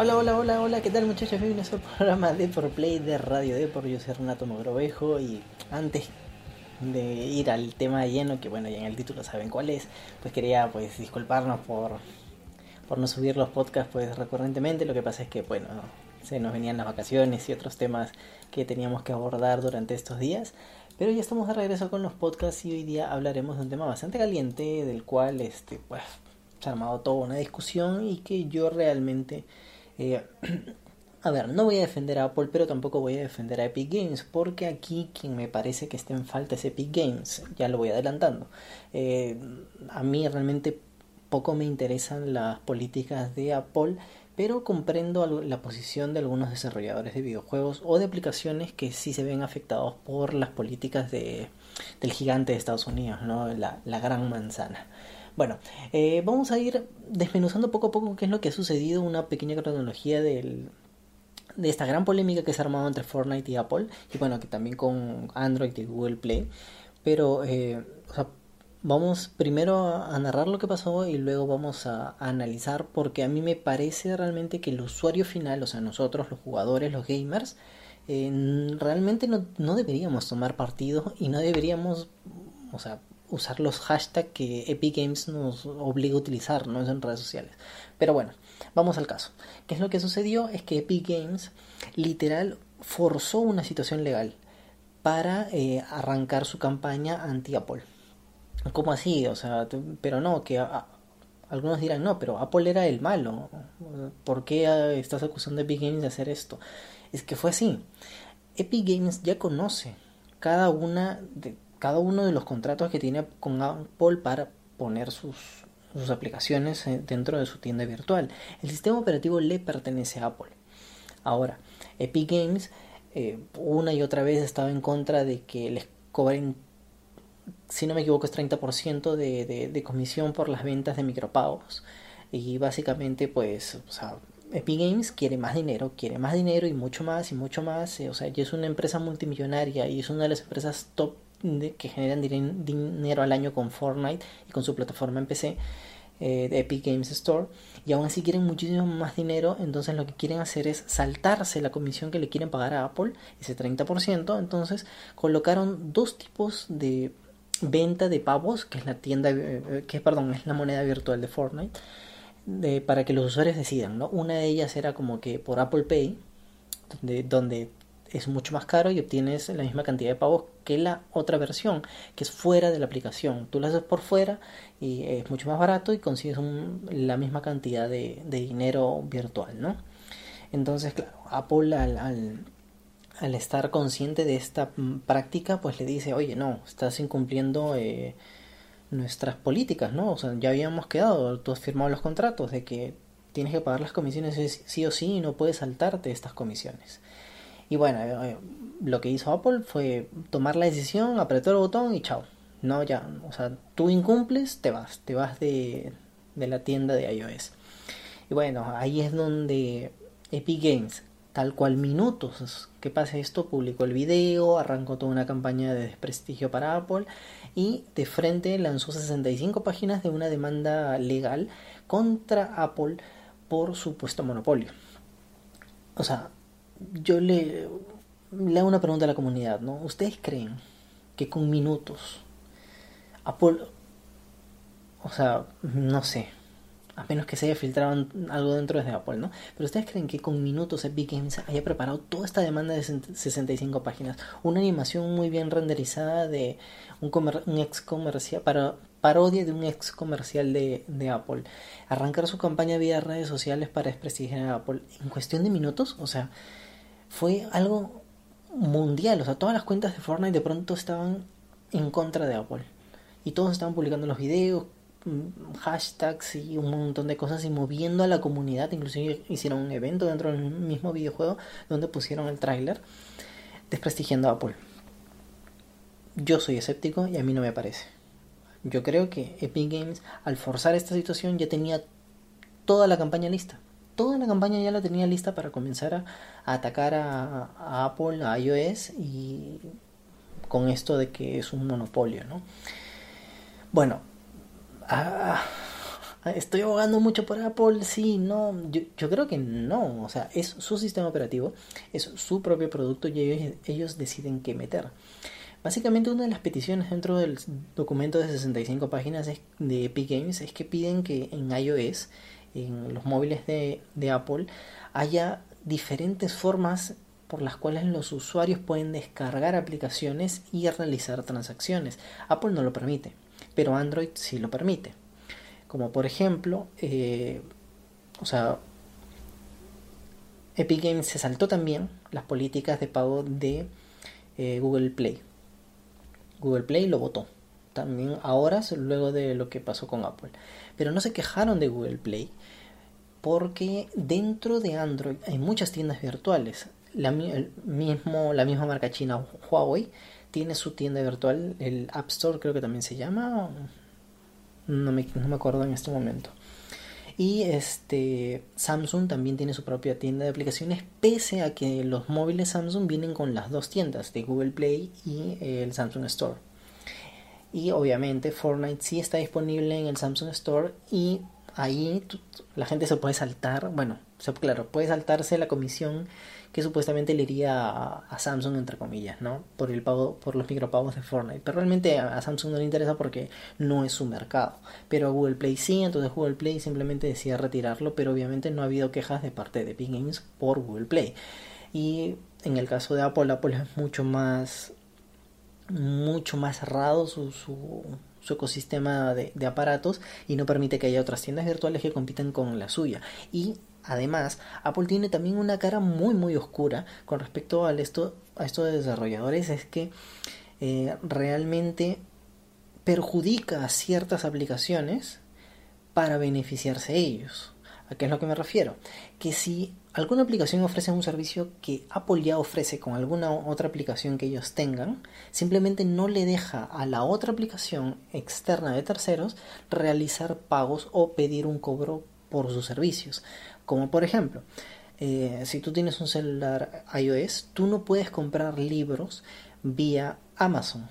Hola, hola, hola, hola, ¿qué tal muchachos? Bienvenidos al programa de Por Play de Radio de por. Yo soy Renato Mogrovejo y antes de ir al tema lleno, que bueno, ya en el título saben cuál es, pues quería pues disculparnos por, por no subir los podcasts pues recurrentemente, lo que pasa es que bueno, se nos venían las vacaciones y otros temas que teníamos que abordar durante estos días, pero ya estamos de regreso con los podcasts y hoy día hablaremos de un tema bastante caliente del cual este pues se ha armado toda una discusión y que yo realmente eh, a ver, no voy a defender a Apple, pero tampoco voy a defender a Epic Games, porque aquí quien me parece que está en falta es Epic Games, ya lo voy adelantando. Eh, a mí realmente poco me interesan las políticas de Apple, pero comprendo la posición de algunos desarrolladores de videojuegos o de aplicaciones que sí se ven afectados por las políticas de, del gigante de Estados Unidos, ¿no? la, la gran manzana. Bueno, eh, vamos a ir desmenuzando poco a poco qué es lo que ha sucedido, una pequeña cronología de esta gran polémica que se ha armado entre Fortnite y Apple, y bueno, que también con Android y Google Play. Pero, eh, o sea, vamos primero a narrar lo que pasó y luego vamos a, analizar, porque a mí me parece realmente que el usuario final, o sea, nosotros, los jugadores, los gamers, eh, realmente no, no deberíamos tomar partido y no deberíamos, o sea, usar los hashtags que Epic Games nos obliga a utilizar ¿no? en redes sociales. Pero bueno, vamos al caso. ¿Qué es lo que sucedió? Es que Epic Games literal forzó una situación legal para eh, arrancar su campaña anti-Apple. ¿Cómo así? O sea, pero no, que algunos dirán, no, pero Apple era el malo. ¿Por qué estás acusando a Epic Games de hacer esto? Es que fue así. Epic Games ya conoce cada una de cada uno de los contratos que tiene con Apple para poner sus, sus aplicaciones eh, dentro de su tienda virtual. El sistema operativo le pertenece a Apple. Ahora, Epic Games eh, una y otra vez estaba en contra de que les cobren, si no me equivoco, es 30% de, de, de comisión por las ventas de micropagos. Y básicamente, pues, o sea, Epic Games quiere más dinero, quiere más dinero y mucho más y mucho más. Eh, o sea, ya es una empresa multimillonaria y es una de las empresas top que generan dinero al año con Fortnite y con su plataforma en PC eh, Epic Games Store y aún así quieren muchísimo más dinero entonces lo que quieren hacer es saltarse la comisión que le quieren pagar a Apple ese 30% entonces colocaron dos tipos de venta de pavos que es la tienda eh, eh, que perdón es la moneda virtual de Fortnite para que los usuarios decidan ¿no? una de ellas era como que por Apple Pay donde, donde es mucho más caro y obtienes la misma cantidad de pavos que la otra versión, que es fuera de la aplicación. Tú la haces por fuera y es mucho más barato y consigues la misma cantidad de, dinero virtual, ¿no? Entonces, claro, Apple al, al, estar consciente de esta práctica, pues le dice, oye, no, estás incumpliendo eh, nuestras políticas, ¿no? O sea, ya habíamos quedado, tú has firmado los contratos de que tienes que pagar las comisiones sí o sí y no puedes saltarte estas comisiones. Y bueno, eh, lo que hizo Apple fue tomar la decisión, apretar el botón y chao. No, ya, o sea, tú incumples, te vas, te vas de, de la tienda de iOS. Y bueno, ahí es donde Epic Games, tal cual minutos que pasa esto, publicó el video, arrancó toda una campaña de desprestigio para Apple y de frente lanzó 65 páginas de una demanda legal contra Apple por supuesto monopolio. O sea, yo le, le hago una pregunta a la comunidad, ¿no? ¿Ustedes creen que con minutos Apple, o sea, no sé, a menos que se haya filtrado algo dentro de Apple, ¿no? Pero ustedes creen que con minutos Epic Games haya preparado toda esta demanda de 65 páginas, una animación muy bien renderizada de un, un ex comercial para parodia de un ex comercial de, de, Apple, arrancar su campaña vía redes sociales para desprestigiar a Apple en cuestión de minutos, o sea, fue algo mundial. O sea, todas las cuentas de Fortnite de pronto estaban en contra de Apple. Y todos estaban publicando los videos, mm, hashtags y un montón de cosas y moviendo a la comunidad. Inclusive hicieron un evento dentro del mismo videojuego donde pusieron el tráiler desprestigiando a Apple. Yo soy escéptico y a mí no me parece. Yo creo que Epic Games al forzar esta situación ya tenía toda la campaña lista toda la campaña ya la tenía lista para comenzar a, atacar a, Apple, a iOS y con esto de que es un monopolio, ¿no? Bueno, Ah, estoy abogando mucho por Apple, sí, no, yo, creo que no, o sea, es su sistema operativo, es su propio producto y ellos deciden qué meter. Básicamente una de las peticiones dentro del documento de 65 páginas de Epic Games es que piden que en iOS, en los móviles de, Apple, haya diferentes formas por las cuales los usuarios pueden descargar aplicaciones y realizar transacciones. Apple no lo permite, pero Android sí lo permite. Como por ejemplo, eh, o sea, Epic Games se saltó también las políticas de pago de eh, Google Play. Google Play lo votó. También ahora, luego de lo que pasó con Apple. Pero no se quejaron de Google Play porque dentro de Android hay muchas tiendas virtuales. La, mismo, la misma marca china Huawei tiene su tienda virtual, el App Store creo que también se llama, no me, no me acuerdo en este momento. Y este Samsung también tiene su propia tienda de aplicaciones, pese a que los móviles Samsung vienen con las dos tiendas, de Google Play y el Samsung Store. Y obviamente Fortnite sí está disponible en el Samsung Store y ahí la gente se puede saltar, bueno, claro, puede saltarse la comisión que supuestamente le iría a, Samsung entre comillas, ¿no? Por el pago, por los micropagos de Fortnite. Pero realmente a, Samsung no le interesa porque no es su mercado. Pero a Google Play sí, entonces Google Play simplemente decide retirarlo, pero obviamente no ha habido quejas de parte de Epic Games por Google Play. Y en el caso de Apple, Apple es mucho más mucho más cerrado su, su, su ecosistema de, de, aparatos y no permite que haya otras tiendas virtuales que compitan con la suya. Y Además, Apple tiene también una cara muy muy oscura con respecto a esto, a estos desarrolladores, es que eh, realmente perjudica a ciertas aplicaciones para beneficiarse ellos. ¿A qué es lo que me refiero? Que si alguna aplicación ofrece un servicio que Apple ya ofrece con alguna otra aplicación que ellos tengan, simplemente no le deja a la otra aplicación externa de terceros realizar pagos o pedir un cobro por sus servicios. Como por ejemplo, eh, si tú tienes un celular iOS, tú no puedes comprar libros vía Amazon.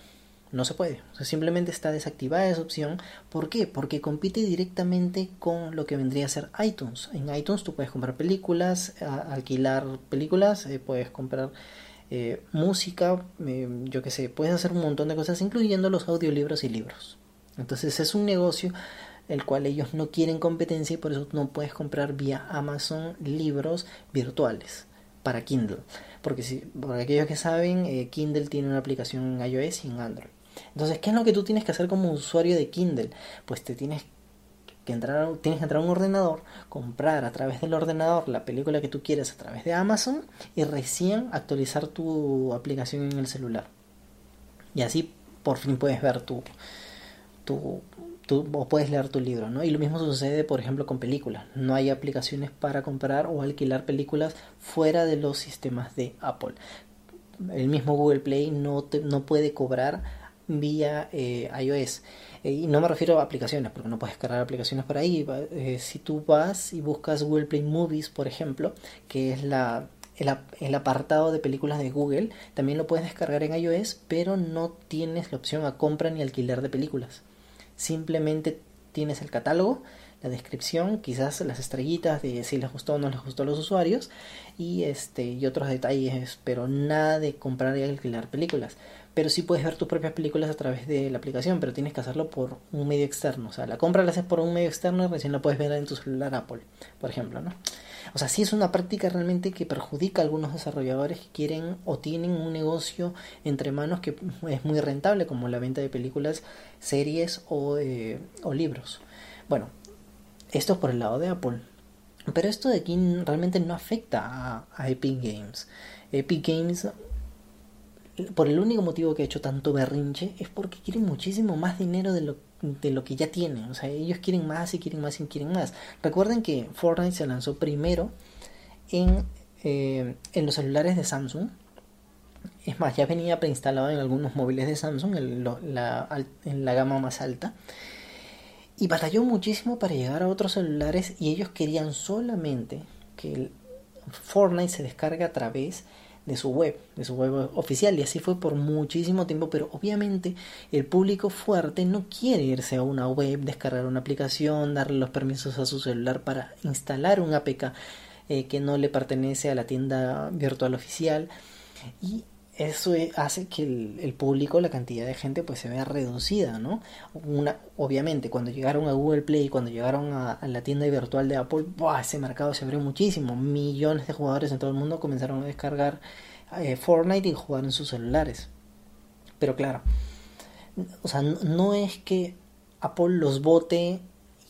No se puede. simplemente está desactivada esa opción. ¿Por qué? Porque compite directamente con lo que vendría a ser iTunes. En iTunes tú puedes comprar películas, alquilar películas, eh, puedes comprar eh, música, yo qué sé, puedes hacer un montón de cosas, incluyendo los audiolibros y libros. Entonces es un negocio el cual ellos no quieren competencia y por eso no puedes comprar vía Amazon libros virtuales para Kindle. Porque si, por aquellos que saben, eh, Kindle tiene una aplicación en iOS y en Android. Entonces, ¿qué es lo que tú tienes que hacer como usuario de Kindle? Pues te tienes que entrar, tienes que entrar a un ordenador, comprar a través del ordenador la película que tú quieres a través de Amazon y recién actualizar tu aplicación en el celular. Y así por fin puedes ver tu, tu tú puedes leer tu libro, ¿no? Y lo mismo sucede, por ejemplo, con películas. No hay aplicaciones para comprar o alquilar películas fuera de los sistemas de Apple. El mismo Google Play no, no puede cobrar vía eh, iOS. Eh, y no me refiero a aplicaciones, porque no puedes cargar aplicaciones por ahí. Eh, si tú vas y buscas Google Play Movies, por ejemplo, que es la, el, el, apartado de películas de Google, también lo puedes descargar en iOS, pero no tienes la opción a compra ni alquiler de películas. Simplemente tienes el catálogo, la descripción, quizás las estrellitas de si les gustó o no les gustó a los usuarios y este y otros detalles, pero nada de comprar y alquilar películas. Pero sí puedes ver tus propias películas a través de la aplicación, pero tienes que hacerlo por un medio externo. O sea, la compra la haces por un medio externo y recién la puedes ver en tu celular Apple, por ejemplo, ¿no? O sea, sí es una práctica realmente que perjudica a algunos desarrolladores que quieren o tienen un negocio entre manos que es muy rentable, como la venta de películas, series o, eh, o libros. Bueno, esto es por el lado de Apple. Pero esto de aquí realmente no afecta a, Epic Games. Epic Games por el único motivo que ha hecho tanto berrinche es porque quieren muchísimo más dinero de lo, de lo que ya tienen. O sea, ellos quieren más y quieren más y quieren más. Recuerden que Fortnite se lanzó primero en, eh, en los celulares de Samsung. Es más, ya venía preinstalado en algunos móviles de Samsung en, la, en la gama más alta. Y batalló muchísimo para llegar a otros celulares y ellos querían solamente que el Fortnite se descargue a través de su web, de su web oficial y así fue por muchísimo tiempo, pero obviamente el público fuerte no quiere irse a una web, descargar una aplicación, darle los permisos a su celular para instalar un APK eh, que no le pertenece a la tienda virtual oficial y eso hace que el, público, la cantidad de gente, pues se vea reducida, ¿no? Obviamente, cuando llegaron a Google Play, cuando llegaron a, la tienda virtual de Apple, ese mercado se abrió muchísimo. Millones de jugadores en todo el mundo comenzaron a descargar eh, Fortnite y jugar en sus celulares. Pero claro, o sea, no, es que Apple los vote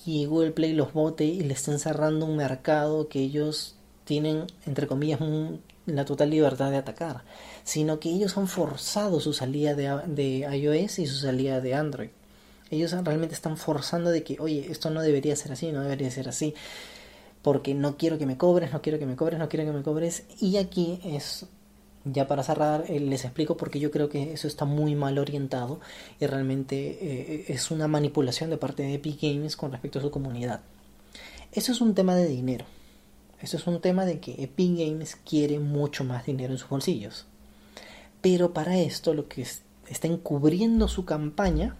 y Google Play los vote y le estén cerrando un mercado que ellos tienen, entre comillas, la total libertad de atacar sino que ellos han forzado su salida de, iOS y su salida de Android. Ellos realmente están forzando de que, oye, esto no debería ser así, no debería ser así, porque no quiero que me cobres, no quiero que me cobres, no quiero que me cobres. Y aquí es, ya para cerrar, eh, les explico porque yo creo que eso está muy mal orientado y realmente eh, es una manipulación de parte de Epic Games con respecto a su comunidad. Eso es un tema de dinero. Eso es un tema de que Epic Games quiere mucho más dinero en sus bolsillos. Pero para esto lo que está encubriendo su campaña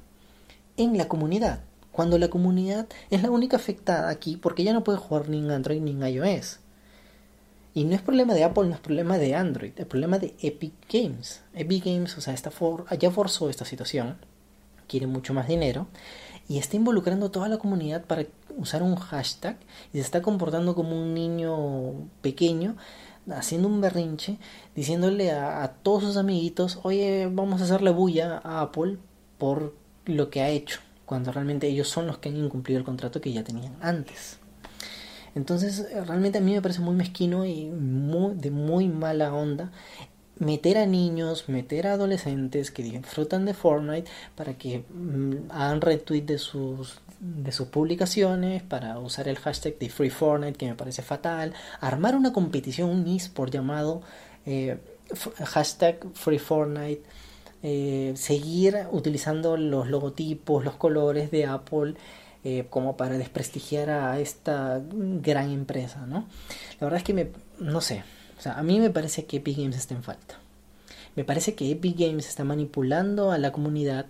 en la comunidad. Cuando la comunidad es la única afectada aquí porque ya no puede jugar ni en Android ni en iOS. Y no es problema de Apple, no es problema de Android, es problema de Epic Games. Epic Games, o sea, está for ya forzó esta situación, quiere mucho más dinero y está involucrando a toda la comunidad para usar un hashtag y se está comportando como un niño pequeño haciendo un berrinche, diciéndole a, todos sus amiguitos, oye, vamos a hacerle bulla a Apple por lo que ha hecho, cuando realmente ellos son los que han incumplido el contrato que ya tenían antes. Entonces, realmente a mí me parece muy mezquino y muy, de muy mala onda meter a niños, meter a adolescentes que disfrutan de Fortnite para que mm, hagan retweet de sus de sus publicaciones para usar el hashtag de Free Fortnite que me parece fatal, armar una competición, un eSport llamado eh, hashtag Free Fortnite, eh, seguir utilizando los logotipos, los colores de Apple eh, como para desprestigiar a esta gran empresa, ¿no? La verdad es que me, no sé, a mí me parece que Epic Games está en falta. Me parece que Epic Games está manipulando a la comunidad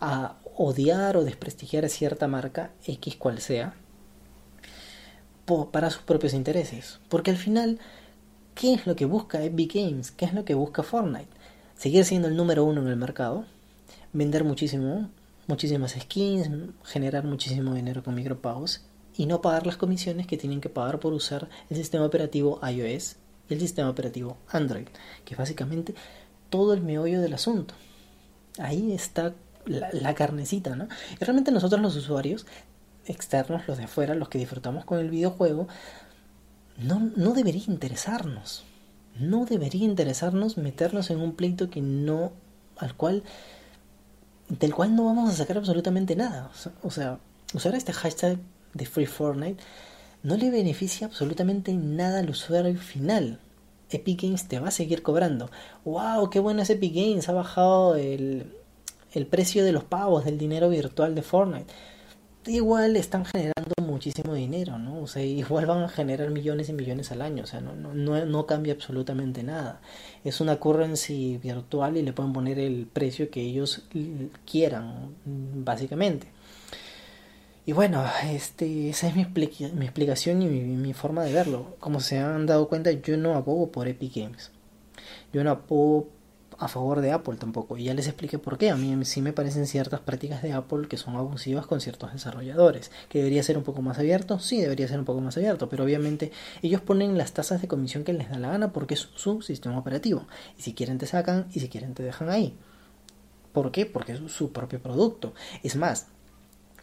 a odiar o desprestigiar a cierta marca, X cual sea, para sus propios intereses. Porque al final, ¿qué es lo que busca Epic Games? ¿Qué es lo que busca Fortnite? Seguir siendo el número uno en el mercado, vender muchísimo, muchísimas skins, generar muchísimo dinero con micropagos y no pagar las comisiones que tienen que pagar por usar el sistema operativo iOS el sistema operativo Android, que es básicamente todo el meollo del asunto. Ahí está la, carnecita, ¿no? Y realmente nosotros los usuarios externos, los de afuera, los que disfrutamos con el videojuego, no, no debería interesarnos. No debería interesarnos meternos en un pleito que no, al cual, del cual no vamos a sacar absolutamente nada. O sea, usar este hashtag de Free Fortnite no le beneficia absolutamente nada al usuario final. Epic Games te va a seguir cobrando. ¡Wow! ¡Qué bueno es Epic Games! Ha bajado el, el precio de los pavos del dinero virtual de Fortnite. Igual están generando muchísimo dinero, ¿no? O sea, igual van a generar millones y millones al año, o sea, no, no, no cambia absolutamente nada. Es una currency virtual y le pueden poner el precio que ellos quieran, básicamente. Y bueno, este, esa es mi, explicación y mi, mi, forma de verlo. Como se han dado cuenta, yo no abogo por Epic Games. Yo no abogo a favor de Apple tampoco. Y ya les expliqué por qué. A mí sí me parecen ciertas prácticas de Apple que son abusivas con ciertos desarrolladores. ¿Que debería ser un poco más abierto? Sí, debería ser un poco más abierto. Pero obviamente ellos ponen las tasas de comisión que les da la gana porque es su sistema operativo. Y si quieren te sacan y si quieren te dejan ahí. ¿Por qué? Porque es su propio producto. Es más,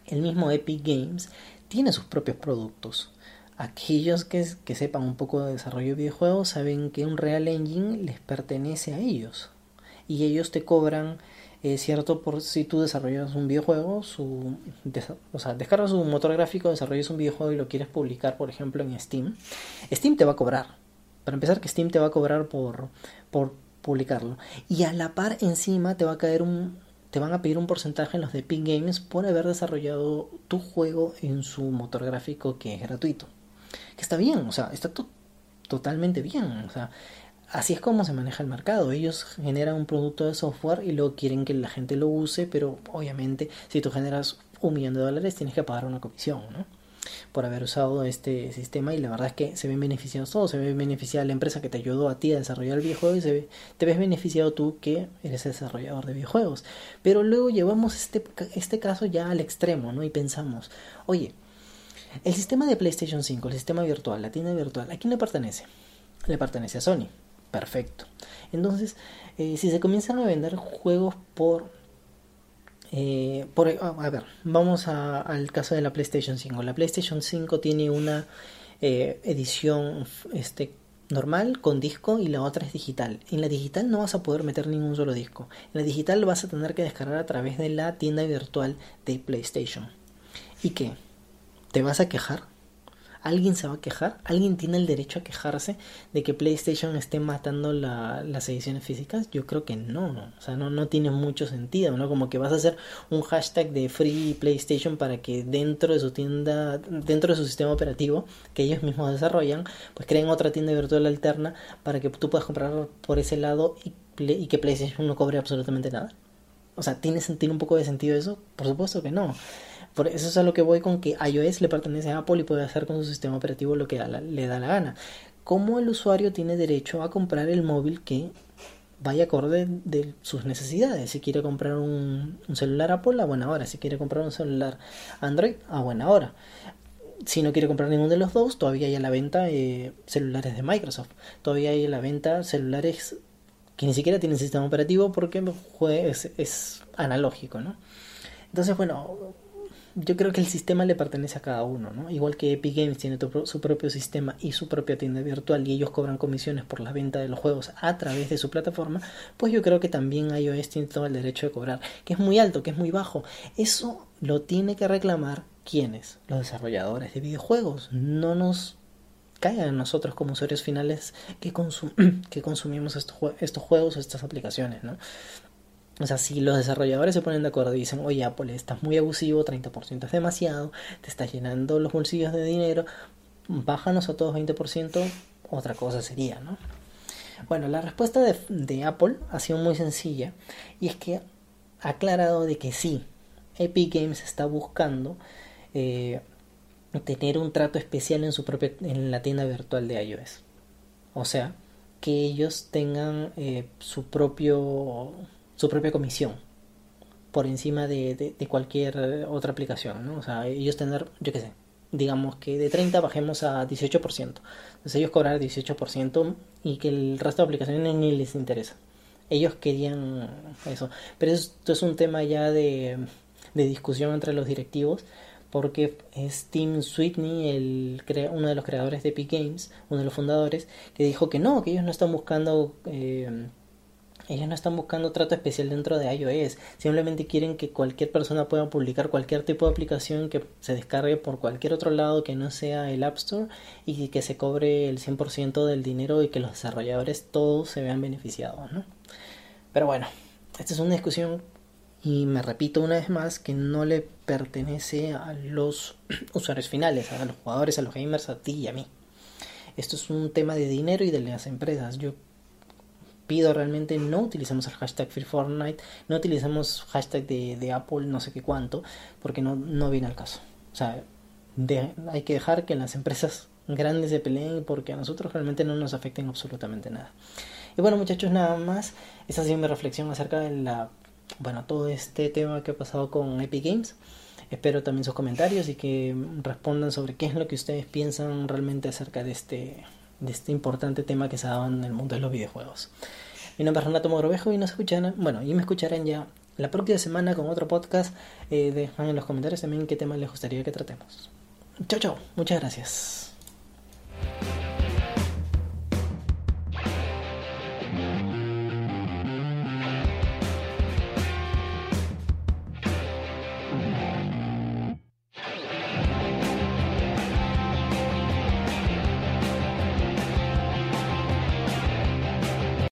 el mismo Epic Games tiene sus propios productos aquellos que, que, sepan un poco de desarrollo de videojuegos saben que un Real Engine les pertenece a ellos y ellos te cobran eh, cierto por si tú desarrollas un videojuego, su, o sea, descargas un motor gráfico, desarrollas un videojuego y lo quieres publicar, por ejemplo, en Steam, Steam te va a cobrar. Para empezar, que Steam te va a cobrar por, por publicarlo. Y a la par encima te va a caer un, te van a pedir un porcentaje en los de Epic Games por haber desarrollado tu juego en su motor gráfico que es gratuito. Que está bien, o sea, está totalmente bien. O sea, así es como se maneja el mercado. Ellos generan un producto de software y luego quieren que la gente lo use, pero obviamente si tú generas un millón de dólares tienes que pagar una comisión, ¿no? Por haber usado este sistema y la verdad es que se ven beneficiados todos, se ve beneficiada la empresa que te ayudó a ti a desarrollar el videojuego y te ves beneficiado tú que eres desarrollador de videojuegos. Pero luego llevamos este, este caso ya al extremo, ¿no? Y pensamos, oye, el sistema de PlayStation 5, el sistema virtual, la tienda virtual, ¿a quién le pertenece? Le pertenece a Sony. Perfecto. Entonces, eh, si se comienzan a vender juegos por eh, por, a ver, vamos al caso de la PlayStation 5. La PlayStation 5 tiene una eh, edición este, normal con disco y la otra es digital. En la digital no vas a poder meter ningún solo disco. En la digital vas a tener que descargar a través de la tienda virtual de PlayStation. ¿Y qué? ¿Te vas a quejar? ¿Alguien se va a quejar? ¿Alguien tiene el derecho a quejarse de que PlayStation esté matando las ediciones físicas? Yo creo que no, o sea, no, no tiene mucho sentido, ¿no? Como que vas a hacer un hashtag de Free PlayStation para que dentro de su tienda, dentro de su sistema operativo que ellos mismos desarrollan, pues creen otra tienda virtual alterna para que tú puedas comprar por ese lado y, que PlayStation no cobre absolutamente nada. O sea, ¿tiene, ¿tiene un poco de sentido eso? Por supuesto que no. Por eso es a lo que voy con que iOS le pertenece a Apple y puede hacer con su sistema operativo lo que le da la gana. ¿Cómo el usuario tiene derecho a comprar el móvil que vaya acorde de sus necesidades? Si quiere comprar un, celular Apple, a buena hora. Si quiere comprar un celular Android, a buena hora si no quiere comprar ninguno de los dos, todavía hay a la venta eh, celulares de Microsoft. Todavía hay a la venta celulares que ni siquiera tienen sistema operativo porque es, es analógico, ¿no? Entonces, bueno, yo creo que el sistema le pertenece a cada uno, ¿no? Igual que Epic Games tiene su propio sistema y su propia tienda virtual y ellos cobran comisiones por la venta de los juegos a través de su plataforma, pues yo creo que también iOS tiene todo el derecho de cobrar, que es muy alto, que es muy bajo. Eso lo tiene que reclamar ¿quiénes? Los desarrolladores de videojuegos. No nos caigan a nosotros como usuarios finales que, que consumimos estos, estos juegos, estas aplicaciones, ¿no? O sea, si los desarrolladores se ponen de acuerdo y dicen, oye Apple, estás muy abusivo, 30% es demasiado, te estás llenando los bolsillos de dinero, bájanos a todos 20%, otra cosa sería, ¿no? Bueno, la respuesta de, Apple ha sido muy sencilla y es que ha aclarado de que sí, Epic Games está buscando eh, tener un trato especial en su propia en la tienda virtual de iOS. O sea, que ellos tengan eh, su propio su propia comisión por encima de, cualquier otra aplicación, ¿no? O sea, ellos tener, yo qué sé, digamos que de 30 bajemos a 18%. Entonces ellos cobrar 18% y que el resto de aplicaciones ni les interesa. Ellos querían eso. Pero esto es un tema ya de, de discusión entre los directivos porque es Tim Sweetney, el, uno de los creadores de Epic Games, uno de los fundadores, que dijo que no, que ellos no están buscando... Eh, ellos no están buscando trato especial dentro de iOS, simplemente quieren que cualquier persona pueda publicar cualquier tipo de aplicación que se descargue por cualquier otro lado que no sea el App Store y que se cobre el 100% del dinero y que los desarrolladores todos se vean beneficiados, ¿no? Pero bueno, esta es una discusión y me repito una vez más que no le pertenece a los usuarios finales, a los jugadores, a los gamers, a ti y a mí. Esto es un tema de dinero y de las empresas. Yo realmente no utilicemos el hashtag FreeFortnite, no utilicemos hashtag de, Apple no sé qué cuánto, porque no, no viene al caso. O sea, hay que dejar que las empresas grandes se peleen porque a nosotros realmente no nos afecten absolutamente nada. Y bueno muchachos, nada más, esa ha sido mi reflexión acerca de la, bueno, todo este tema que ha pasado con Epic Games. Espero también sus comentarios y que respondan sobre qué es lo que ustedes piensan realmente acerca de este de este importante tema que se ha dado en el mundo de los videojuegos. Mi nombre es Renato Mogrovejo y nos escuchan, bueno, y me escucharán ya la próxima semana con otro podcast. Eh, dejan en los comentarios también qué tema les gustaría que tratemos. Chao, chao. Muchas gracias.